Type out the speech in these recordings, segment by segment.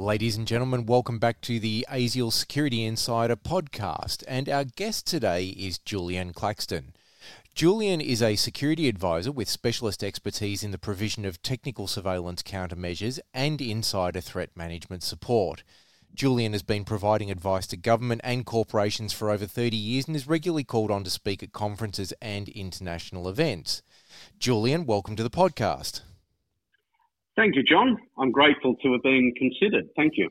Ladies and gentlemen, welcome back to the ASIAL Security Insider podcast. And our guest today is Julian Claxton. Julian is a security advisor with specialist expertise in the provision of technical surveillance countermeasures and insider threat management support. Julian has been providing advice to government and corporations for over 30 years and is regularly called on to speak at conferences and international events. Julian, welcome to the podcast. Thank you, John. I'm grateful to have been considered. Thank you.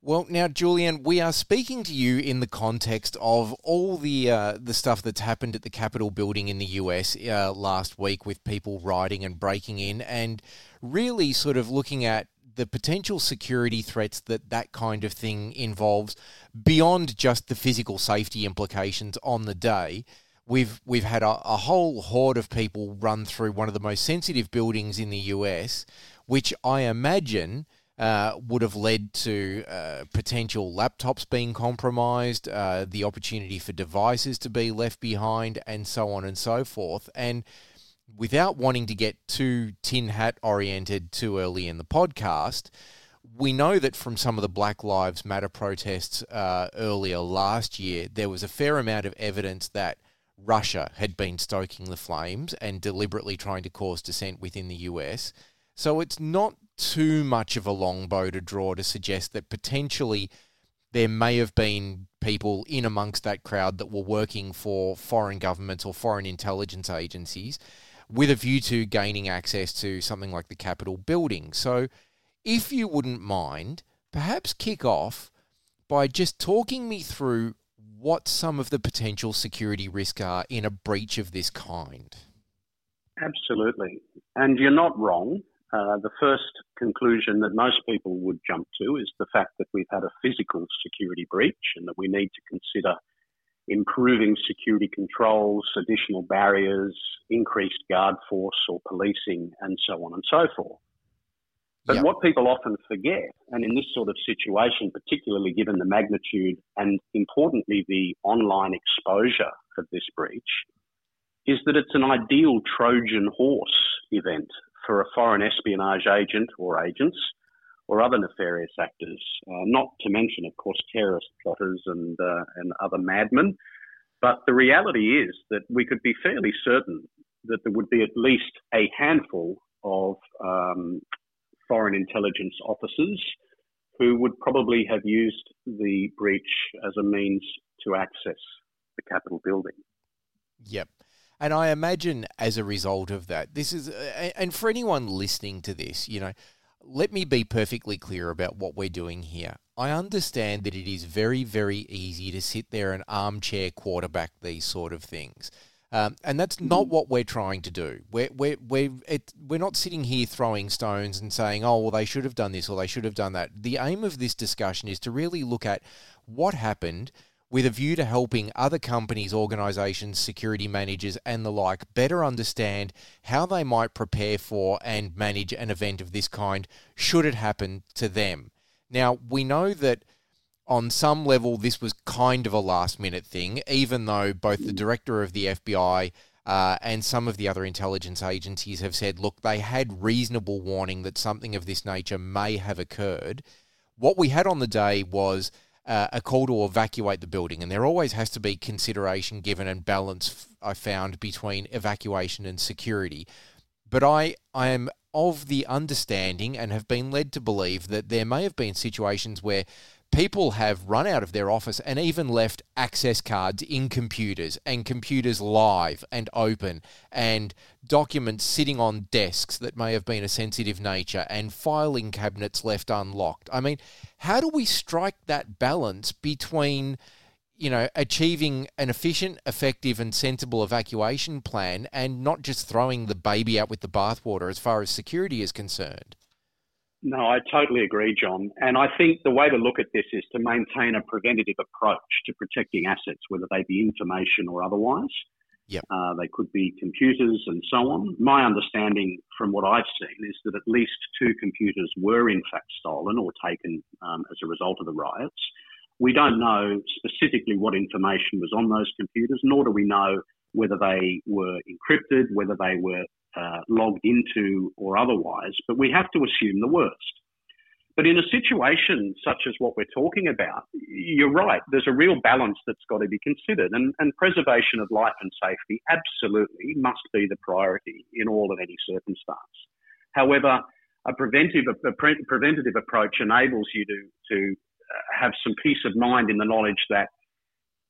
Well, now, Julian, we are speaking to you in the context of all the uh, the stuff that's happened at the Capitol building in the US uh, last week with people rioting and breaking in, and really sort of looking at the potential security threats that that kind of thing involves beyond just the physical safety implications on the day. We've we've had a, a whole horde of people run through one of the most sensitive buildings in the US which I imagine uh, would have led to uh, potential laptops being compromised, uh, the opportunity for devices to be left behind, and so on and so forth. And without wanting to get too tin hat oriented too early in the podcast, we know that from some of the Black Lives Matter protests uh, earlier last year, there was a fair amount of evidence that Russia had been stoking the flames and deliberately trying to cause dissent within the US. So it's not too much of a long bow to draw to suggest that potentially there may have been people in amongst that crowd that were working for foreign governments or foreign intelligence agencies with a view to gaining access to something like the Capitol building. So, if you wouldn't mind, perhaps kick off by just talking me through what some of the potential security risks are in a breach of this kind. Absolutely. And you're not wrong. Uh, the first conclusion that most people would jump to is the fact that we've had a physical security breach and that we need to consider improving security controls, additional barriers, increased guard force or policing, and so on and so forth. But yep. what people often forget, and in this sort of situation, particularly given the magnitude and importantly the online exposure of this breach, is that it's an ideal Trojan horse event for a foreign espionage agent or agents or other nefarious actors, uh, not to mention, of course, terrorist plotters and, uh, and other madmen. But the reality is that we could be fairly certain that there would be at least a handful of um, foreign intelligence officers who would probably have used the breach as a means to access the Capitol building. Yep. And I imagine as a result of that, this is, and for anyone listening to this, you know, let me be perfectly clear about what we're doing here. I understand that it is very, very easy to sit there and armchair quarterback these sort of things. Um, and that's not what we're trying to do. We're, we're, we're, it, we're not sitting here throwing stones and saying, oh, well, they should have done this or they should have done that. The aim of this discussion is to really look at what happened, with a view to helping other companies, organizations, security managers, and the like better understand how they might prepare for and manage an event of this kind should it happen to them. Now, we know that on some level this was kind of a last minute thing, even though both the director of the FBI uh, and some of the other intelligence agencies have said, look, they had reasonable warning that something of this nature may have occurred. What we had on the day was uh, a call to evacuate the building, and there always has to be consideration given and balance. I found between evacuation and security, but I I am of the understanding and have been led to believe that there may have been situations where people have run out of their office and even left access cards in computers and computers live and open and documents sitting on desks that may have been a sensitive nature and filing cabinets left unlocked. I mean, how do we strike that balance between you know, achieving an efficient, effective, and sensible evacuation plan and not just throwing the baby out with the bathwater as far as security is concerned. No, I totally agree, John. And I think the way to look at this is to maintain a preventative approach to protecting assets, whether they be information or otherwise. Yep. Uh, they could be computers and so on. My understanding from what I've seen is that at least two computers were in fact stolen or taken um, as a result of the riots. We don't know specifically what information was on those computers, nor do we know whether they were encrypted, whether they were uh, logged into or otherwise, but we have to assume the worst. But in a situation such as what we're talking about, you're right. There's a real balance that's got to be considered, and, and preservation of life and safety absolutely must be the priority in all of any circumstance. However, a preventive a pre- preventative approach enables you to to uh, have some peace of mind in the knowledge that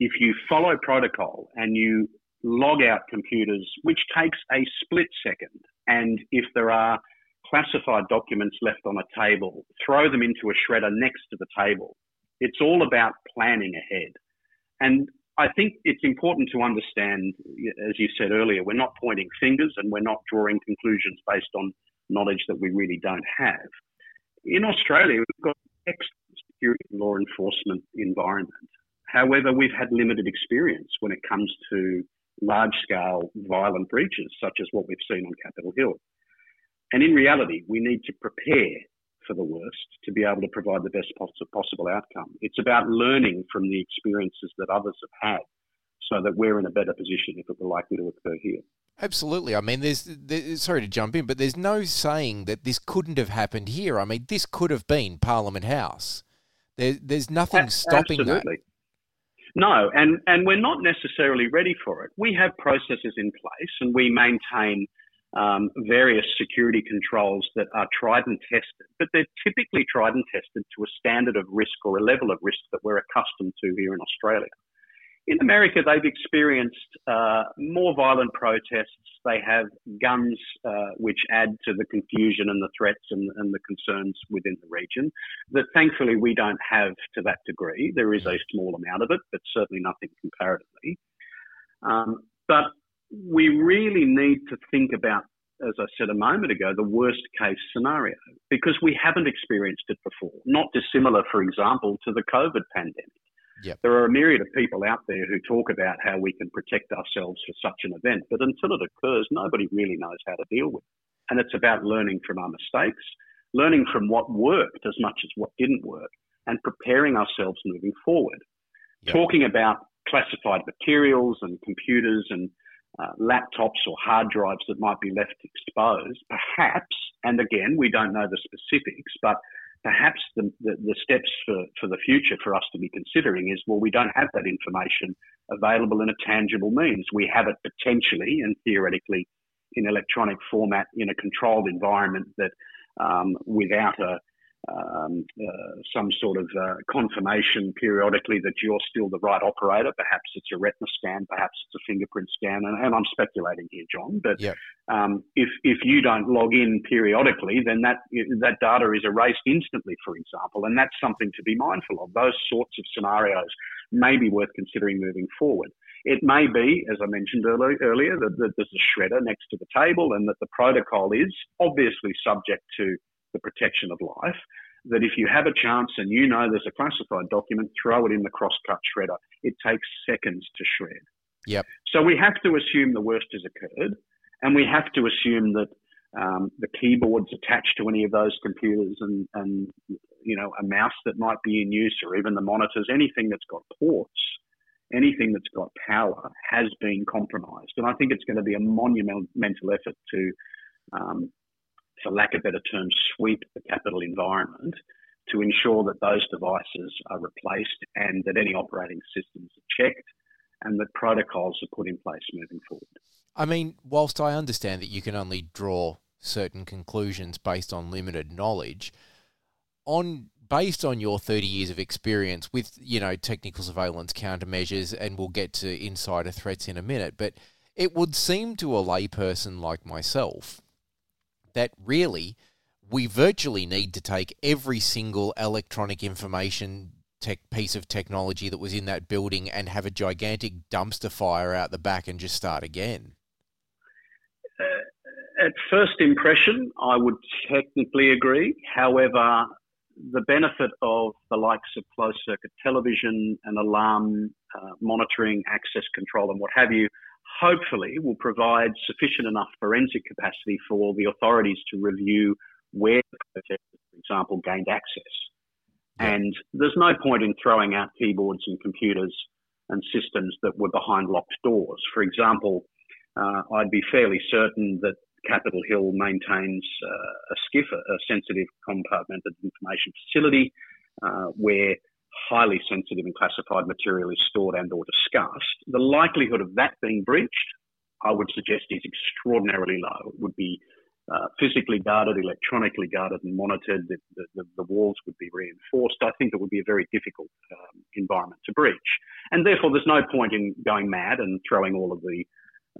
if you follow protocol and you log out computers, which takes a split second, and if there are classified documents left on a table, throw them into a shredder next to the table. It's all about planning ahead. And I think it's important to understand, as you said earlier, we're not pointing fingers and we're not drawing conclusions based on knowledge that we really don't have. In Australia, we've got excellent security and law enforcement environment. However, we've had limited experience when it comes to large scale violent breaches, such as what we've seen on Capitol Hill. And in reality, we need to prepare for the worst to be able to provide the best possible outcome. It's about learning from the experiences that others have had so that we're in a better position if it were likely to occur here. Absolutely. I mean, there's, there's, sorry to jump in, but there's no saying that this couldn't have happened here. I mean, this could have been Parliament House. There, there's nothing stopping Absolutely. that. No, and, and we're not necessarily ready for it. We have processes in place and we maintain um, various security controls that are tried and tested, but they're typically tried and tested to a standard of risk or a level of risk that we're accustomed to here in Australia. In America, they've experienced uh, more violent protests. They have guns uh, which add to the confusion and the threats and, and, the concerns within the region that thankfully we don't have to that degree. There is a small amount of it, but certainly nothing comparatively. Um, but we really need to think about, as I said a moment ago, the worst case scenario because we haven't experienced it before. Not dissimilar, for example, to the COVID pandemic. Yep. There are a myriad of people out there who talk about how we can protect ourselves for such an event, but until it occurs, nobody really knows how to deal with it. And it's about learning from our mistakes, learning from what worked as much as what didn't work, and preparing ourselves moving forward. Yep. Talking about classified materials and computers and uh, laptops or hard drives that might be left exposed, perhaps, and again, we don't know the specifics, but perhaps the, the, the, steps for, for the future for us to be considering is well, we don't have that information available in a tangible means. We have it potentially and theoretically in electronic format in a controlled environment that um, without a, um, uh, some sort of uh, confirmation periodically that you're still the right operator. Perhaps it's a retina scan, perhaps it's a fingerprint scan, and, and I'm speculating here, John. But yep. um, if if you don't log in periodically, then that that data is erased instantly, for example, and that's something to be mindful of. Those sorts of scenarios may be worth considering moving forward. It may be, as I mentioned earlier, earlier that, that there's a shredder next to the table, and that the protocol is obviously subject to the protection of life, that if you have a chance and you know there's a classified document, throw it in the crosscut shredder. It takes seconds to shred. Yep. So we have to assume the worst has occurred, and we have to assume that um, the keyboards attached to any of those computers and, and you know a mouse that might be in use, or even the monitors, anything that's got ports, anything that's got power, has been compromised. And I think it's going to be a monumental effort to um, for lack of a better term, sweep the Capitol environment to ensure that those devices are replaced and that any operating systems are checked and that protocols are put in place moving forward. I mean, whilst I understand that you can only draw certain conclusions based on limited knowledge, on based on your 30 years of experience with, you know, technical surveillance countermeasures, and we'll get to insider threats in a minute, but it would seem to a layperson like myself that really we virtually need to take every single electronic information tech piece of technology that was in that building and have a gigantic dumpster fire out the back and just start again. Uh, at first impression, I would technically agree. However, the benefit of the likes of closed circuit television and alarm uh, monitoring, access control, and what have you hopefully will provide sufficient enough forensic capacity for the authorities to review where the protesters, for example, gained access. And there's no point in throwing out keyboards and computers and systems that were behind locked doors. For example, uh, I'd be fairly certain that Capitol Hill maintains uh, a SCIF, a sensitive compartmented information facility, uh, where highly sensitive and classified material is stored and or discussed. The likelihood of that being breached, I would suggest, is extraordinarily low. It would be uh, physically guarded, electronically guarded, and monitored. The, the, the, walls would be reinforced. I think it would be a very difficult um, environment to breach. And therefore, there's no point in going mad and throwing all of the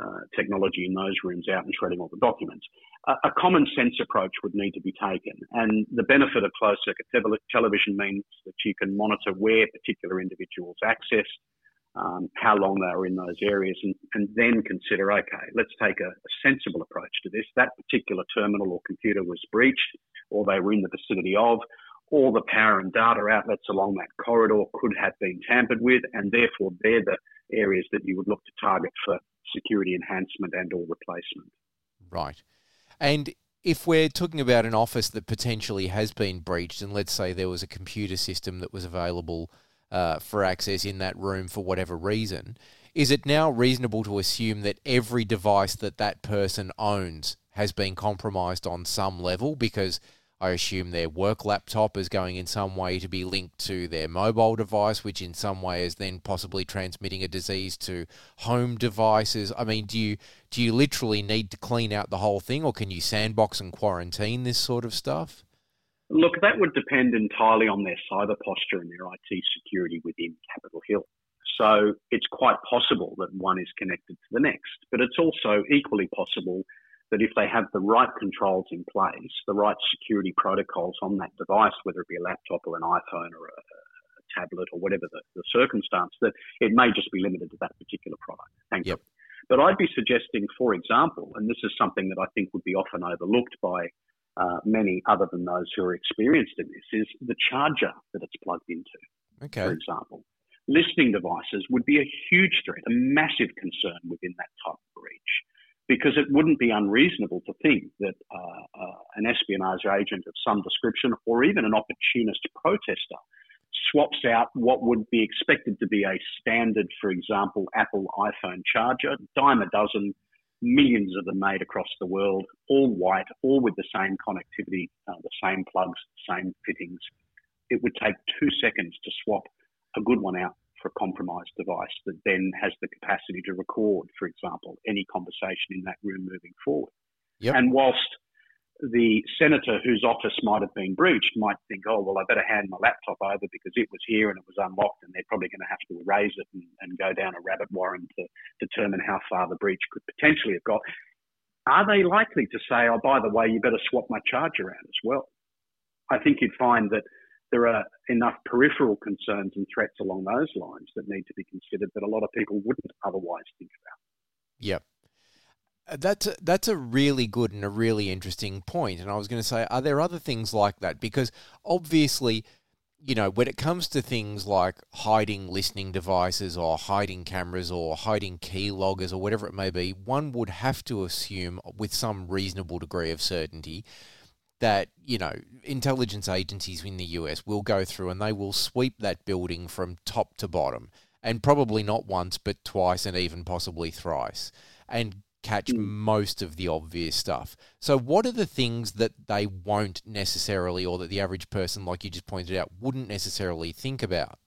uh, technology in those rooms out and shredding all the documents. A, common sense approach would need to be taken. And the benefit of closed circuit television means that you can monitor where particular individuals access um, how long they were in those areas, and, and then consider, okay, let's take a, a, sensible approach to this. That particular terminal or computer was breached, or they were in the vicinity of, or the power and data outlets along that corridor could have been tampered with, and therefore they're the areas that you would look to target for security enhancement and or replacement. Right. And if we're talking about an office that potentially has been breached, and let's say there was a computer system that was available uh, for access in that room for whatever reason, is it now reasonable to assume that every device that that person owns has been compromised on some level? Because I assume their work laptop is going in some way to be linked to their mobile device, which in some way is then possibly transmitting a disease to home devices. I mean, do you do you literally need to clean out the whole thing, or can you sandbox and quarantine this sort of stuff? Look, that would depend entirely on their cyber posture and their IT security within Capitol Hill. So it's quite possible that one is connected to the next, but it's also equally possible that if they have the right controls in place, the right security protocols on that device, whether it be a laptop or an iPhone or a, a tablet or whatever the, the, circumstance, that it may just be limited to that particular product. Thank yep. you. But I'd be suggesting, for example, and this is something that I think would be often overlooked by uh, many other than those who are experienced in this is the charger that it's plugged into. Okay. For example, listening devices would be a huge threat, a massive concern within that type of breach, because it wouldn't be unreasonable to think that uh, uh, an espionage agent of some description, or even an opportunist protester, swaps out what would be expected to be a standard, for example, Apple iPhone charger, dime a dozen millions of them made across the world, all white, all with the same connectivity, uh, the same plugs, same fittings. It would take two seconds to swap a good one out for a compromised device that then has the capacity to record, for example, any conversation in that room moving forward. Yep. And whilst the senator whose office might have been breached might think, oh, well, I better hand my laptop over because it was here and it was unlocked and they're probably going to have to erase it and, and go down a rabbit warren to determine how far the breach could potentially have got. Are they likely to say, oh, by the way, you better swap my charger out as well? I think you'd find that there are enough peripheral concerns and threats along those lines that need to be considered that a lot of people wouldn't otherwise think about. Yep. Uh, that's a, that's a really good and a really interesting point. And I was going to say, are there other things like that? Because obviously, you know, when it comes to things like hiding listening devices or hiding cameras or hiding key loggers or whatever it may be, one would have to assume with some reasonable degree of certainty that, you know, intelligence agencies in the US will go through and they will sweep that building from top to bottom. And probably not once, but twice and even possibly thrice. And catch mm. most of the obvious stuff. So, what are the things that they won't necessarily, or that the average person, like you just pointed out, wouldn't necessarily think about?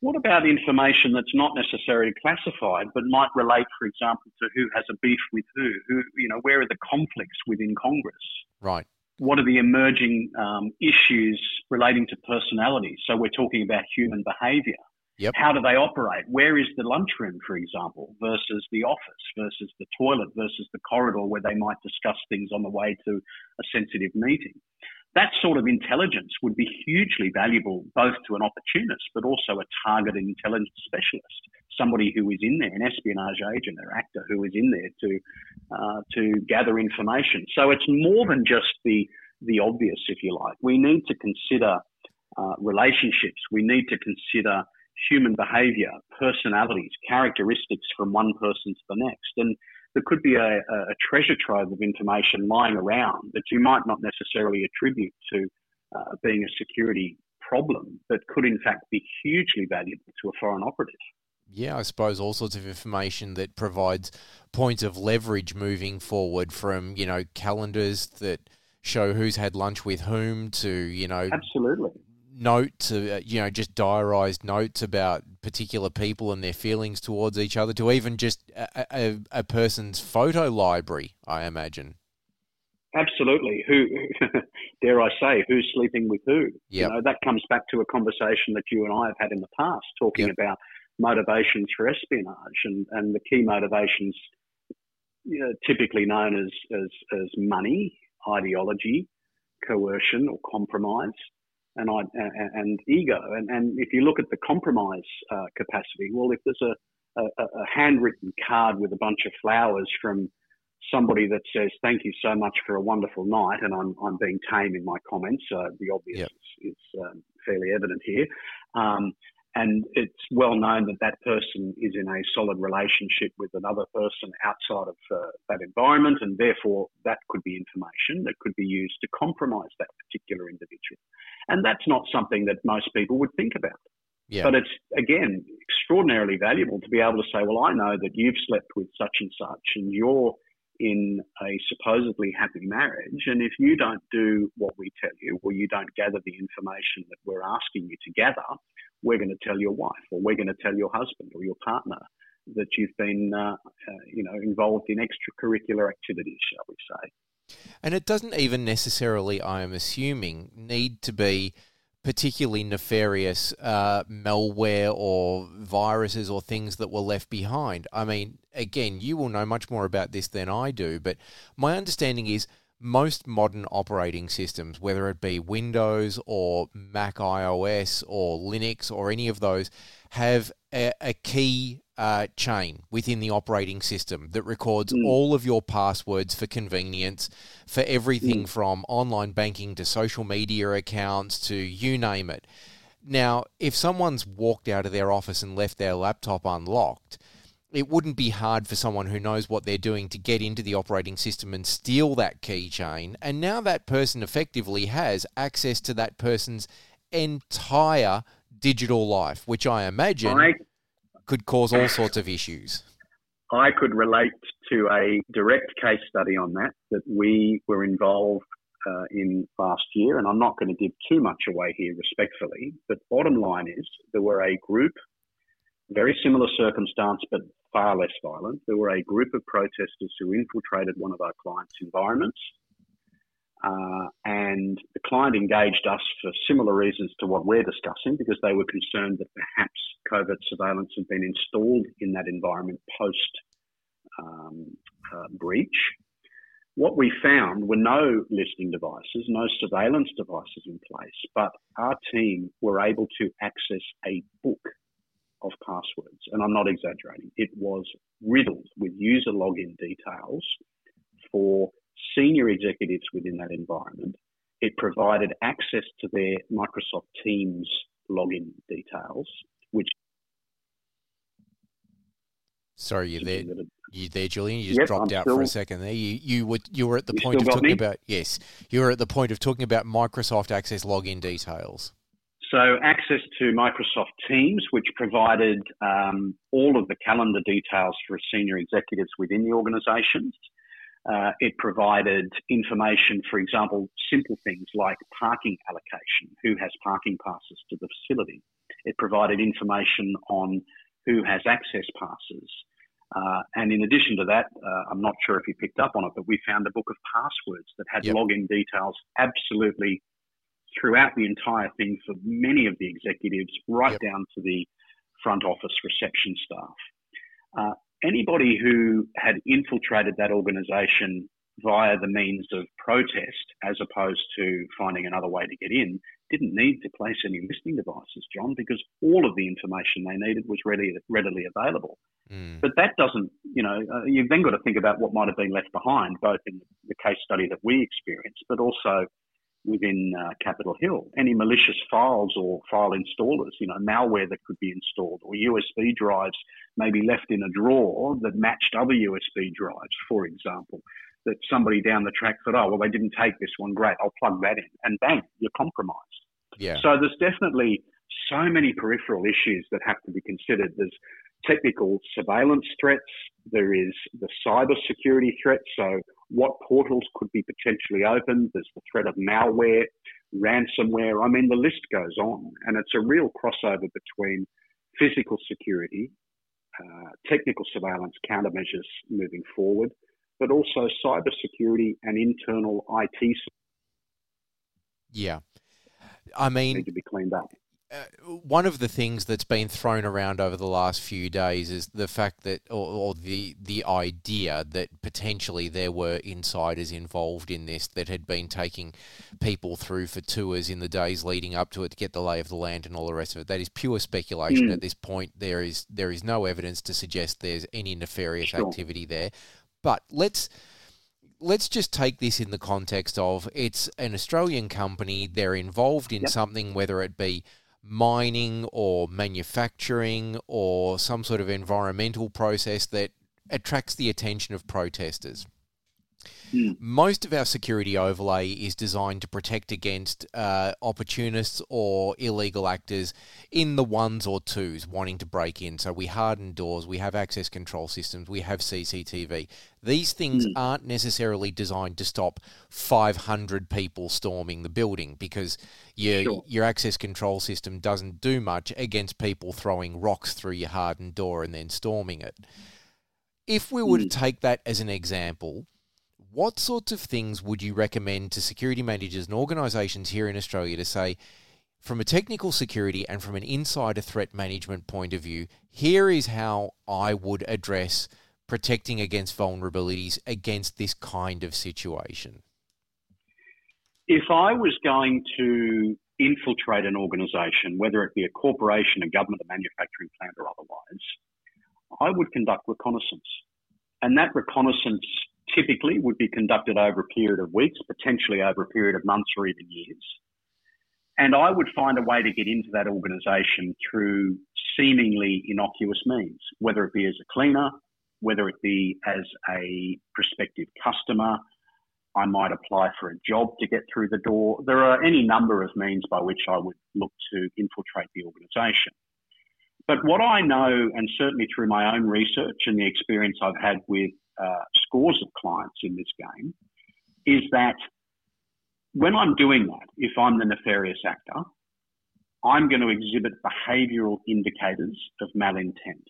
What about information that's not necessarily classified, but might relate, for example, to who has a beef with who? Who, you know, where are the conflicts within Congress? Right. What are the emerging um, issues relating to personality? So we're talking about human behaviour. Yep. How do they operate? Where is the lunchroom, for example, versus the office, versus the toilet, versus the corridor where they might discuss things on the way to a sensitive meeting? That sort of intelligence would be hugely valuable both to an opportunist, but also a targeted intelligence specialist, somebody who is in there, an espionage agent or actor who is in there to uh, to gather information. So it's more than just the the obvious, if you like. We need to consider uh, relationships. We need to consider human behavior, personalities, characteristics from one person to the next. And there could be a, a, treasure trove of information lying around that you might not necessarily attribute to uh, being a security problem, but could in fact be hugely valuable to a foreign operative. yeah, I suppose all sorts of information that provides points of leverage moving forward from, you know, calendars that show who's had lunch with whom to, you know, absolutely notes, uh, you know, just diarized notes about particular people and their feelings towards each other, to even just a, a, a person's photo library, I imagine. Absolutely. Who, dare I say, who's sleeping with who? Yep. You know, that comes back to a conversation that you and I have had in the past, talking yep. about motivations for espionage and, and the key motivations you know, typically known as, as, as money, ideology, coercion or compromise and, and ego. And, and, if you look at the compromise uh, capacity, well, if there's a, a, a, handwritten card with a bunch of flowers from somebody that says, thank you so much for a wonderful night, and I'm, I'm being tame in my comments, uh, the obvious yep. is, is um, fairly evident here. Um, and it's well known that that person is in a solid relationship with another person outside of uh, that environment, and therefore that could be information that could be used to compromise that particular individual. And that's not something that most people would think about. Yeah. But it's, again, extraordinarily valuable to be able to say, well, I know that you've slept with such and such, and you're in a supposedly happy marriage. And if you don't do what we tell you, or you don't gather the information that we're asking you to gather, we're going to tell your wife, or we're going to tell your husband or your partner that you've been, uh, uh, you know, involved in extracurricular activities, shall we say. And it doesn't even necessarily, I am assuming, need to be particularly nefarious uh, malware or viruses or things that were left behind. I mean, again, you will know much more about this than I do, but my understanding is most modern operating systems, whether it be Windows or Mac iOS or Linux or any of those, have a, a key uh, chain within the operating system that records mm. all of your passwords for convenience for everything mm. from online banking to social media accounts to you name it. Now, if someone's walked out of their office and left their laptop unlocked, it wouldn't be hard for someone who knows what they're doing to get into the operating system and steal that keychain. And now that person effectively has access to that person's entire digital life, which I imagine I, could cause all sorts of issues. I could relate to a direct case study on that that we were involved uh, in last year, and I'm not going to give too much away here respectfully, but bottom line is there were a group very similar circumstance, but far less violent. There were a group of protesters who infiltrated one of our clients' environments. Uh, and the client engaged us for similar reasons to what we're discussing because they were concerned that perhaps covert surveillance had been installed in that environment post um, uh, breach. What we found were no listening devices, no surveillance devices in place, but our team were able to access a book of passwords. And I'm not exaggerating. It was riddled with user login details for senior executives within that environment. It provided access to their Microsoft Teams login details, which. Sorry, you there? You there, Julian? You just yep, dropped I'm out still, for a second there. You you were you were at the point of talking me? about yes, you were at the point of talking about Microsoft Access login details. So access to Microsoft Teams, which provided um, all of the calendar details for senior executives within the organisations. Uh, it provided information, for example, simple things like parking allocation, who has parking passes to the facility. It provided information on who has access passes. Uh, and in addition to that, uh, I'm not sure if you picked up on it, but we found a book of passwords that had yep. login details absolutely throughout the entire thing for many of the executives, right yep. down to the front office reception staff. Uh, anybody who had infiltrated that organisation via the means of protest, as opposed to finding another way to get in, didn't need to place any listening devices, John, because all of the information they needed was ready, readily available. Mm. But that doesn't, you know, uh, you've then got to think about what might have been left behind, both in the case study that we experienced, but also within uh, Capitol Hill. Any malicious files or file installers, you know, malware that could be installed, or USB drives maybe left in a drawer that matched other USB drives, for example. That somebody down the track thought, oh, well, they didn't take this one, great, I'll plug that in, and bang, you're compromised. Yeah. So there's definitely so many peripheral issues that have to be considered. There's technical surveillance threats. There is the cyber security threat. So, what portals could be potentially opened? There's the threat of malware, ransomware. I mean, the list goes on. And it's a real crossover between physical security, uh, technical surveillance countermeasures moving forward, but also cyber security and internal IT. Yeah. I mean, need to be cleaned up. Uh, one of the things that's been thrown around over the last few days is the fact that, or, or, the the idea that potentially there were insiders involved in this that had been taking people through for tours in the days leading up to it to get the lay of the land and all the rest of it. That is pure speculation mm. at this point. There is there is no evidence to suggest there's any nefarious sure. activity there. But let's let's just take this in the context of it's an Australian company. They're involved in yep. something, whether it be mining or manufacturing or some sort of environmental process that attracts the attention of protesters. Mm. Most of our security overlay is designed to protect against uh, opportunists or illegal actors in the ones or twos wanting to break in. So we harden doors, we have access control systems, we have CCTV. These things mm. aren't necessarily designed to stop 500 people storming the building because your, sure. your access control system doesn't do much against people throwing rocks through your hardened door and then storming it. If we were mm. to take that as an example, what sorts of things would you recommend to security managers and organisations here in Australia to say, from a technical security and from an insider threat management point of view, here is how I would address protecting against vulnerabilities against this kind of situation? If I was going to infiltrate an organisation, whether it be a corporation, a government, a manufacturing plant, or otherwise, I would conduct reconnaissance. And that reconnaissance typically would be conducted over a period of weeks, potentially over a period of months or even years. And I would find a way to get into that organisation through seemingly innocuous means, whether it be as a cleaner, whether it be as a prospective customer. I might apply for a job to get through the door. There are any number of means by which I would look to infiltrate the organisation. But what I know, and certainly through my own research and the experience I've had with uh, scores of clients in this game is that when I'm doing that, if I'm the nefarious actor, I'm going to exhibit behavioural indicators of malintent.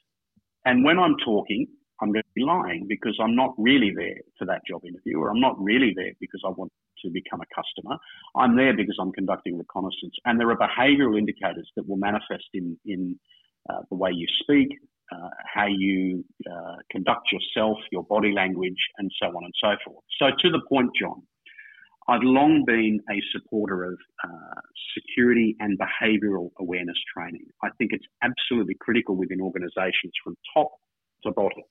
And when I'm talking, I'm going to be lying because I'm not really there for that job interview, or I'm not really there because I want to become a customer. I'm there because I'm conducting reconnaissance. And there are behavioural indicators that will manifest in, in uh, the way you speak, uh, how you uh, conduct yourself, your body language, and so on and so forth. So, to the point, John, I've long been a supporter of uh, security and behavioural awareness training. I think it's absolutely critical within organisations from top to bottom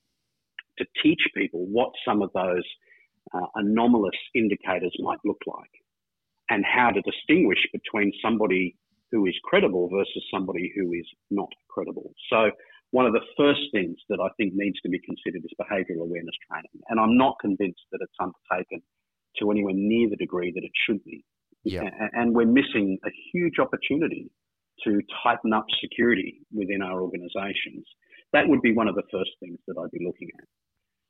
to teach people what some of those uh, anomalous indicators might look like and how to distinguish between somebody who is credible versus somebody who is not credible. So one of the first things that I think needs to be considered is behavioural awareness training. And I'm not convinced that it's undertaken to anywhere near the degree that it should be. Yeah. And we're missing a huge opportunity to tighten up security within our organisations. That would be one of the first things that I'd be looking at.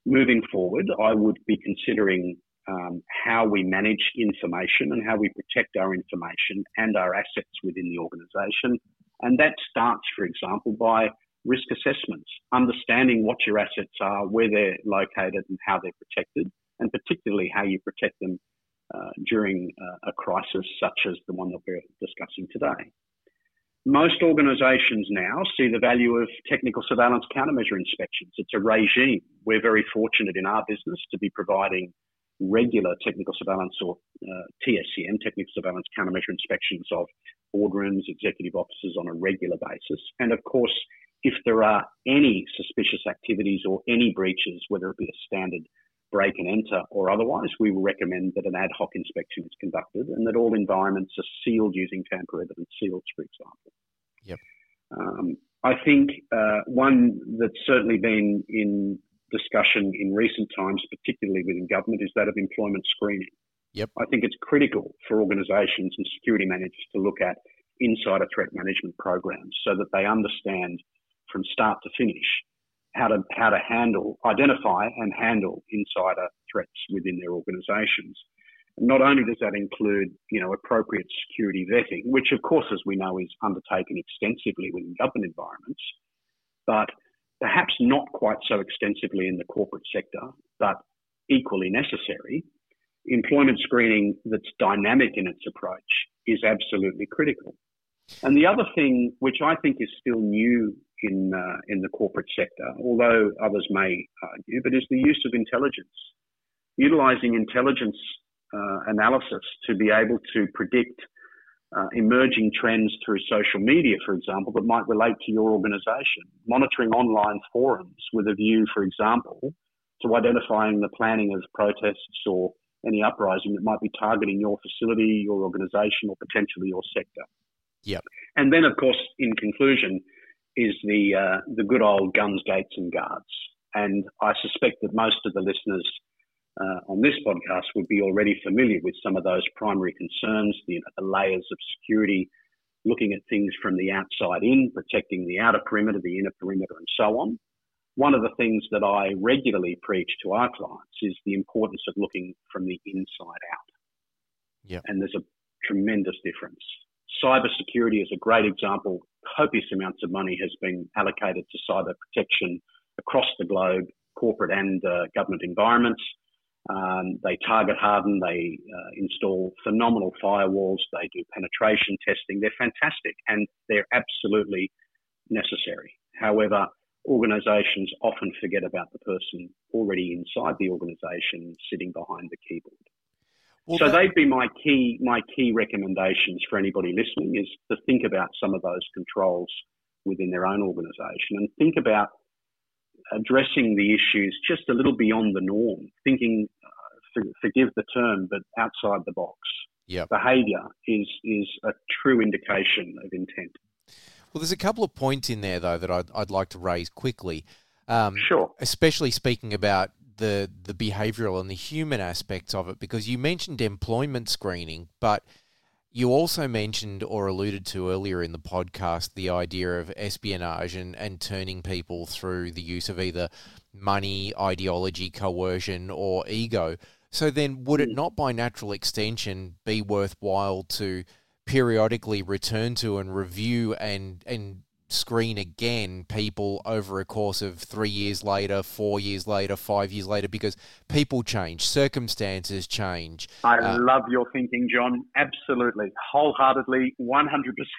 Moving forward, I would be considering um, how we manage information and how we protect our information and our assets within the organisation. And that starts, for example, by risk assessments, understanding what your assets are, where they're located, and how they're protected, and particularly how you protect them uh, during uh, a crisis such as the one that we're discussing today. Most organisations now see the value of technical surveillance countermeasure inspections. It's a regime. We're very fortunate in our business to be providing regular technical surveillance or uh, TSCM, technical surveillance countermeasure inspections of boardrooms, executive offices on a regular basis. And of course, if there are any suspicious activities or any breaches, whether it be a standard break and enter or otherwise, we will recommend that an ad hoc inspection is conducted and that all environments are sealed using tamper evident seals, for example. Yep. Um, I think uh, one that's certainly been in discussion in recent times, particularly within government, is that of employment screening. Yep. I think it's critical for organisations and security managers to look at insider threat management programs so that they understand from start to finish how to how to handle, identify, and handle insider threats within their organisations. Not only does that include, you know, appropriate security vetting, which of course, as we know, is undertaken extensively within government environments, but perhaps not quite so extensively in the corporate sector, but equally necessary. Employment screening that's dynamic in its approach is absolutely critical. And the other thing, which I think is still new in uh, in the corporate sector, although others may argue, but is the use of intelligence, utilizing intelligence uh, analysis to be able to predict uh, emerging trends through social media, for example, that might relate to your organization, monitoring online forums with a view, for example, to identifying the planning of protests or any uprising that might be targeting your facility, your organization, or potentially your sector. Yep. And then, of course, in conclusion, is the uh, the good old guns, gates, and guards. And I suspect that most of the listeners uh, on this podcast would be already familiar with some of those primary concerns, you know, the layers of security, looking at things from the outside in, protecting the outer perimeter, the inner perimeter, and so on. One of the things that I regularly preach to our clients is the importance of looking from the inside out. Yeah. And there's a tremendous difference. Cybersecurity is a great example. Copious amounts of money has been allocated to cyber protection across the globe, corporate and uh, government environments. Um, they target harden, they uh, install phenomenal firewalls, they do penetration testing. They're fantastic and they're absolutely necessary. However, organizations often forget about the person already inside the organization sitting behind the keyboard. Well, so that... they'd be my key my key recommendations for anybody listening is to think about some of those controls within their own organisation and think about addressing the issues just a little beyond the norm, thinking, uh, forgive the term, but outside the box. Yep. Behaviour is is a true indication of intent. Well, there's a couple of points in there though that I'd, I'd like to raise quickly. Um, sure. Especially speaking about the the behavioural and the human aspects of it because you mentioned employment screening, but you also mentioned or alluded to earlier in the podcast the idea of espionage and, and turning people through the use of either money, ideology, coercion, or ego. So then, would it hmm. not by natural extension be worthwhile to periodically return to and review and and screen again people over a course of three years later, four years later, five years later, because people change, circumstances change. I uh, love your thinking, John. Absolutely, wholeheartedly, 100%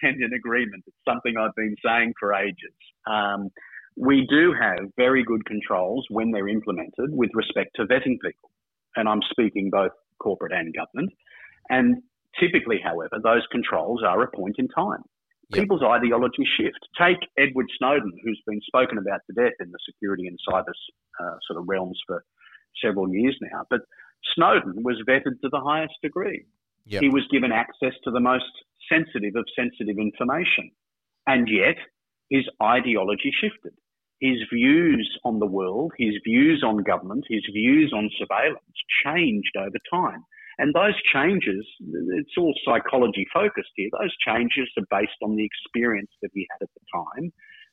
in agreement. It's something I've been saying for ages. Um, we do have very good controls when they're implemented with respect to vetting people. And I'm speaking both corporate and government. And typically, however, those controls are a point in time. Yep. People's ideology shift. Take Edward Snowden, who's been spoken about to death in the security and cyber uh, sort of realms for several years now. But Snowden was vetted to the highest degree. Yep. He was given access to the most sensitive of sensitive information. And yet, his ideology shifted. His views on the world, his views on government, his views on surveillance changed over time. And those changes, it's all psychology focused here, those changes are based on the experience that he had at the time,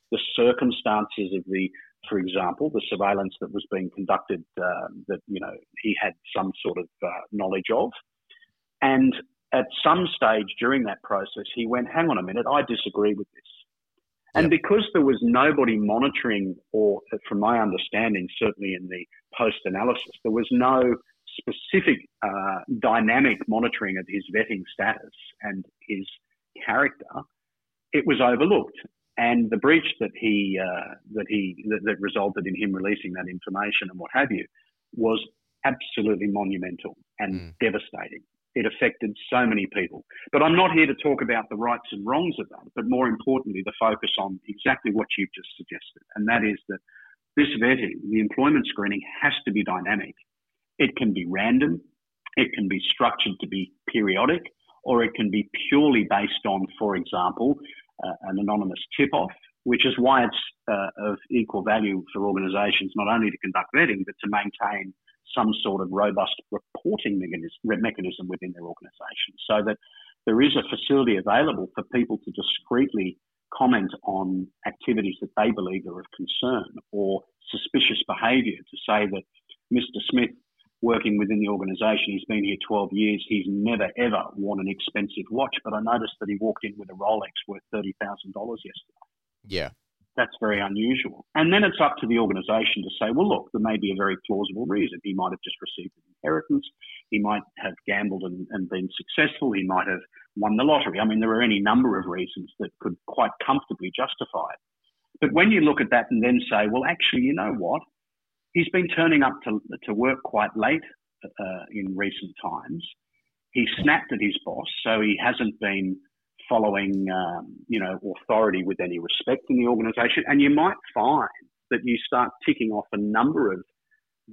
the circumstances of the, for example, the surveillance that was being conducted uh, that, you know, he had some sort of uh, knowledge of. And at some stage during that process, he went, hang on a minute, I disagree with this. And because there was nobody monitoring, or from my understanding, certainly in the post analysis, there was no specific uh, dynamic monitoring of his vetting status and his character, it was overlooked. And the breach that he uh, that he that, that, resulted in him releasing that information and what have you was absolutely monumental and mm. devastating. It affected so many people. But I'm not here to talk about the rights and wrongs of that, but more importantly, the focus on exactly what you've just suggested, and that is that this vetting, the employment screening, has to be dynamic it can be random, it can be structured to be periodic, or it can be purely based on, for example, uh, an anonymous tip off, which is why it's uh, of equal value for organisations not only to conduct vetting, but to maintain some sort of robust reporting mechanism within their organisation so that there is a facility available for people to discreetly comment on activities that they believe are of concern or suspicious behaviour to say that Mr. Smith working within the organisation. He's been here 12 years. He's never ever worn an expensive watch, but I noticed that he walked in with a Rolex worth $30,000 yesterday. Yeah. That's very unusual. And then it's up to the organisation to say, well, look, there may be a very plausible reason. He might have just received an inheritance. He might have gambled and, and been successful. He might have won the lottery. I mean, there are any number of reasons that could quite comfortably justify it. But when you look at that and then say, well, actually, you know what? He's been turning up to, to work quite late uh, in recent times. He snapped at his boss, so he hasn't been following, um, you know, authority with any respect in the organisation. And you might find that you start ticking off a number of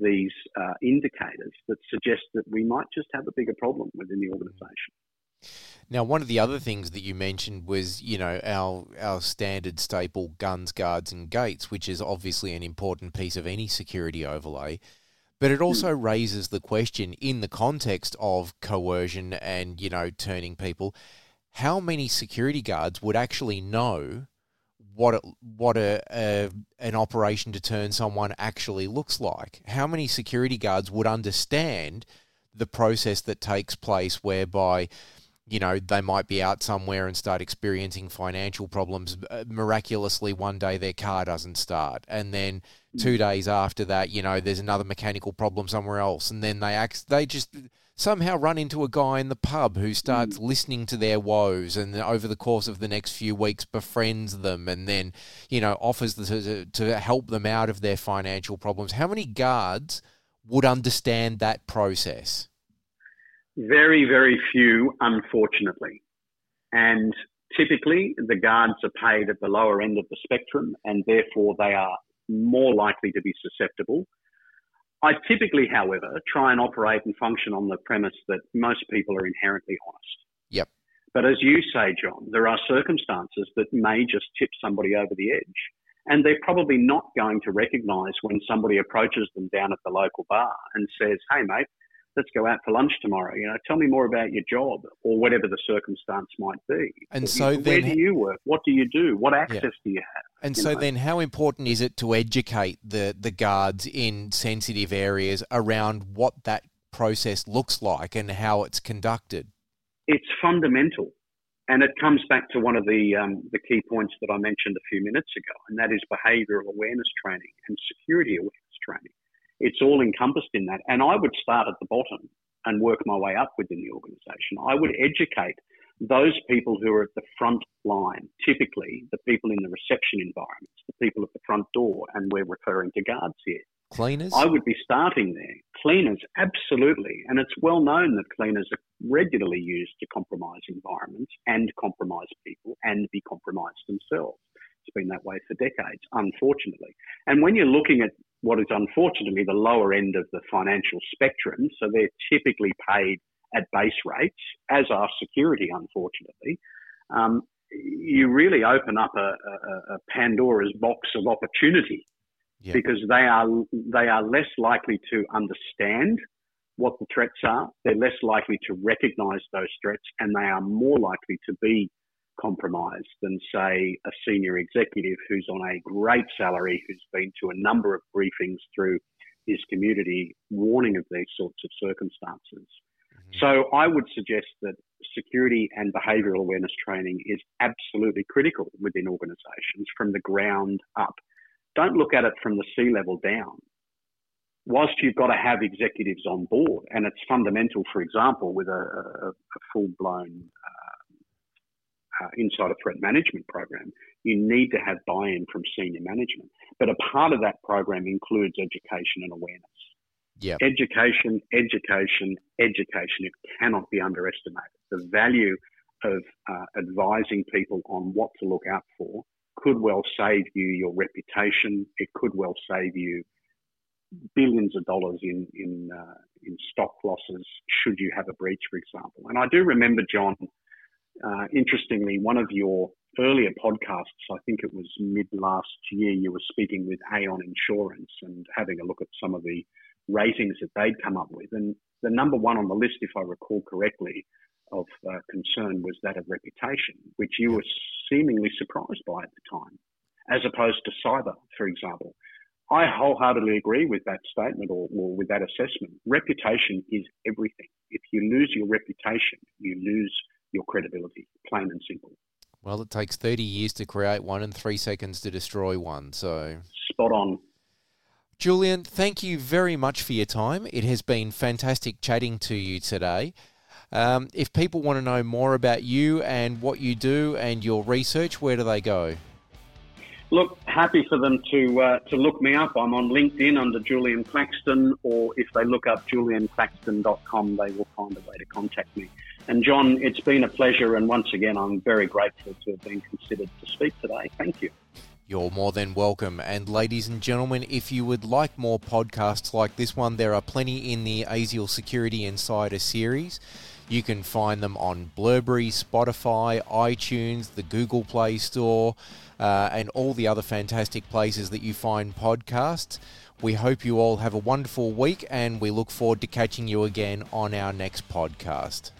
these uh, indicators that suggest that we might just have a bigger problem within the organisation. Now, one of the other things that you mentioned was, you know, our our standard staple guns, guards, and gates, which is obviously an important piece of any security overlay. But it also mm. raises the question in the context of coercion and, you know, turning people, how many security guards would actually know what what a, a, an operation to turn someone actually looks like? How many security guards would understand the process that takes place whereby you know, they might be out somewhere and start experiencing financial problems. Uh, miraculously, one day their car doesn't start, and then hmm. two days after that, you know, there's another mechanical problem somewhere else, and then they act, they just somehow run into a guy in the pub who starts mm. listening to their woes, and over the course of the next few weeks, befriends them, and then you know offers to, to help them out of their financial problems. How many guards would understand that process? Very, very few, unfortunately. And typically, the guards are paid at the lower end of the spectrum, and therefore they are more likely to be susceptible. I typically, however, try and operate and function on the premise that most people are inherently honest. Yep. But as you say, John, there are circumstances that may just tip somebody over the edge. And they're probably not going to recognize when somebody approaches them down at the local bar and says, Hey, mate, let's go out for lunch tomorrow. You know, tell me more about your job or whatever the circumstance might be. And so you, then, where do you work? What do you do? What access yeah. do you have? And you so know? then, how important is it to educate the the guards in sensitive areas around what that process looks like and how it's conducted? It's fundamental. And it comes back to one of the um, the key points that I mentioned a few minutes ago, and that is behavioural awareness training and security awareness training it's all encompassed in that. And I would start at the bottom and work my way up within the organisation. I would educate those people who are at the front line, typically the people in the reception environments, the people at the front door, and we're referring to guards here. Cleaners? I would be starting there. Cleaners, absolutely. And it's well known that cleaners are regularly used to compromise environments and compromise people and be compromised themselves. It's been that way for decades, unfortunately. And when you're looking at what is unfortunately the lower end of the financial spectrum. So they're typically paid at base rates, as are security, unfortunately. Um, you really open up a, a, a, Pandora's box of opportunity yeah. because they are they are less likely to understand what the threats are. They're less likely to recognise those threats, and they are more likely to be compromised than, say, a senior executive who's on a great salary, who's been to a number of briefings through his community warning of these sorts of circumstances. Mm-hmm. So I would suggest that security and behavioural awareness training is absolutely critical within organisations from the ground up. Don't look at it from the C level down. Whilst you've got to have executives on board, and it's fundamental, for example, with a, a, a full blown uh, uh, insider threat management program, you need to have buy-in from senior management. But a part of that program includes education and awareness. Yeah. Education, education, education. It cannot be underestimated. The value of uh, advising people on what to look out for could well save you your reputation. It could well save you billions of dollars in in uh, in stock losses should you have a breach, for example. And I do remember, John, uh, interestingly, one of your earlier podcasts, I think it was mid last year, you were speaking with Aon Insurance and having a look at some of the ratings that they'd come up with. And the number one on the list, if I recall correctly, of uh, concern was that of reputation, which you were seemingly surprised by at the time, as opposed to cyber, for example. I wholeheartedly agree with that statement or, or with that assessment. Reputation is everything. If you lose your reputation, you lose your credibility, plain and simple. Well, it takes 30 years to create one and three seconds to destroy one. So, spot on. Julian, thank you very much for your time. It has been fantastic chatting to you today. Um, if people want to know more about you and what you do and your research, where do they go? Look, happy for them to uh, to look me up. I'm on LinkedIn under Julian Claxton, or if they look up julianclaxton.com, they will find a way to contact me. And John, it's been a pleasure, and once again, I'm very grateful to have been considered to speak today. Thank you. You're more than welcome. And ladies and gentlemen, if you would like more podcasts like this one, there are plenty in the ASIAL Security Insider series. You can find them on Blubrry, Spotify, iTunes, the Google Play Store, uh, and all the other fantastic places that you find podcasts. We hope you all have a wonderful week and we look forward to catching you again on our next podcast.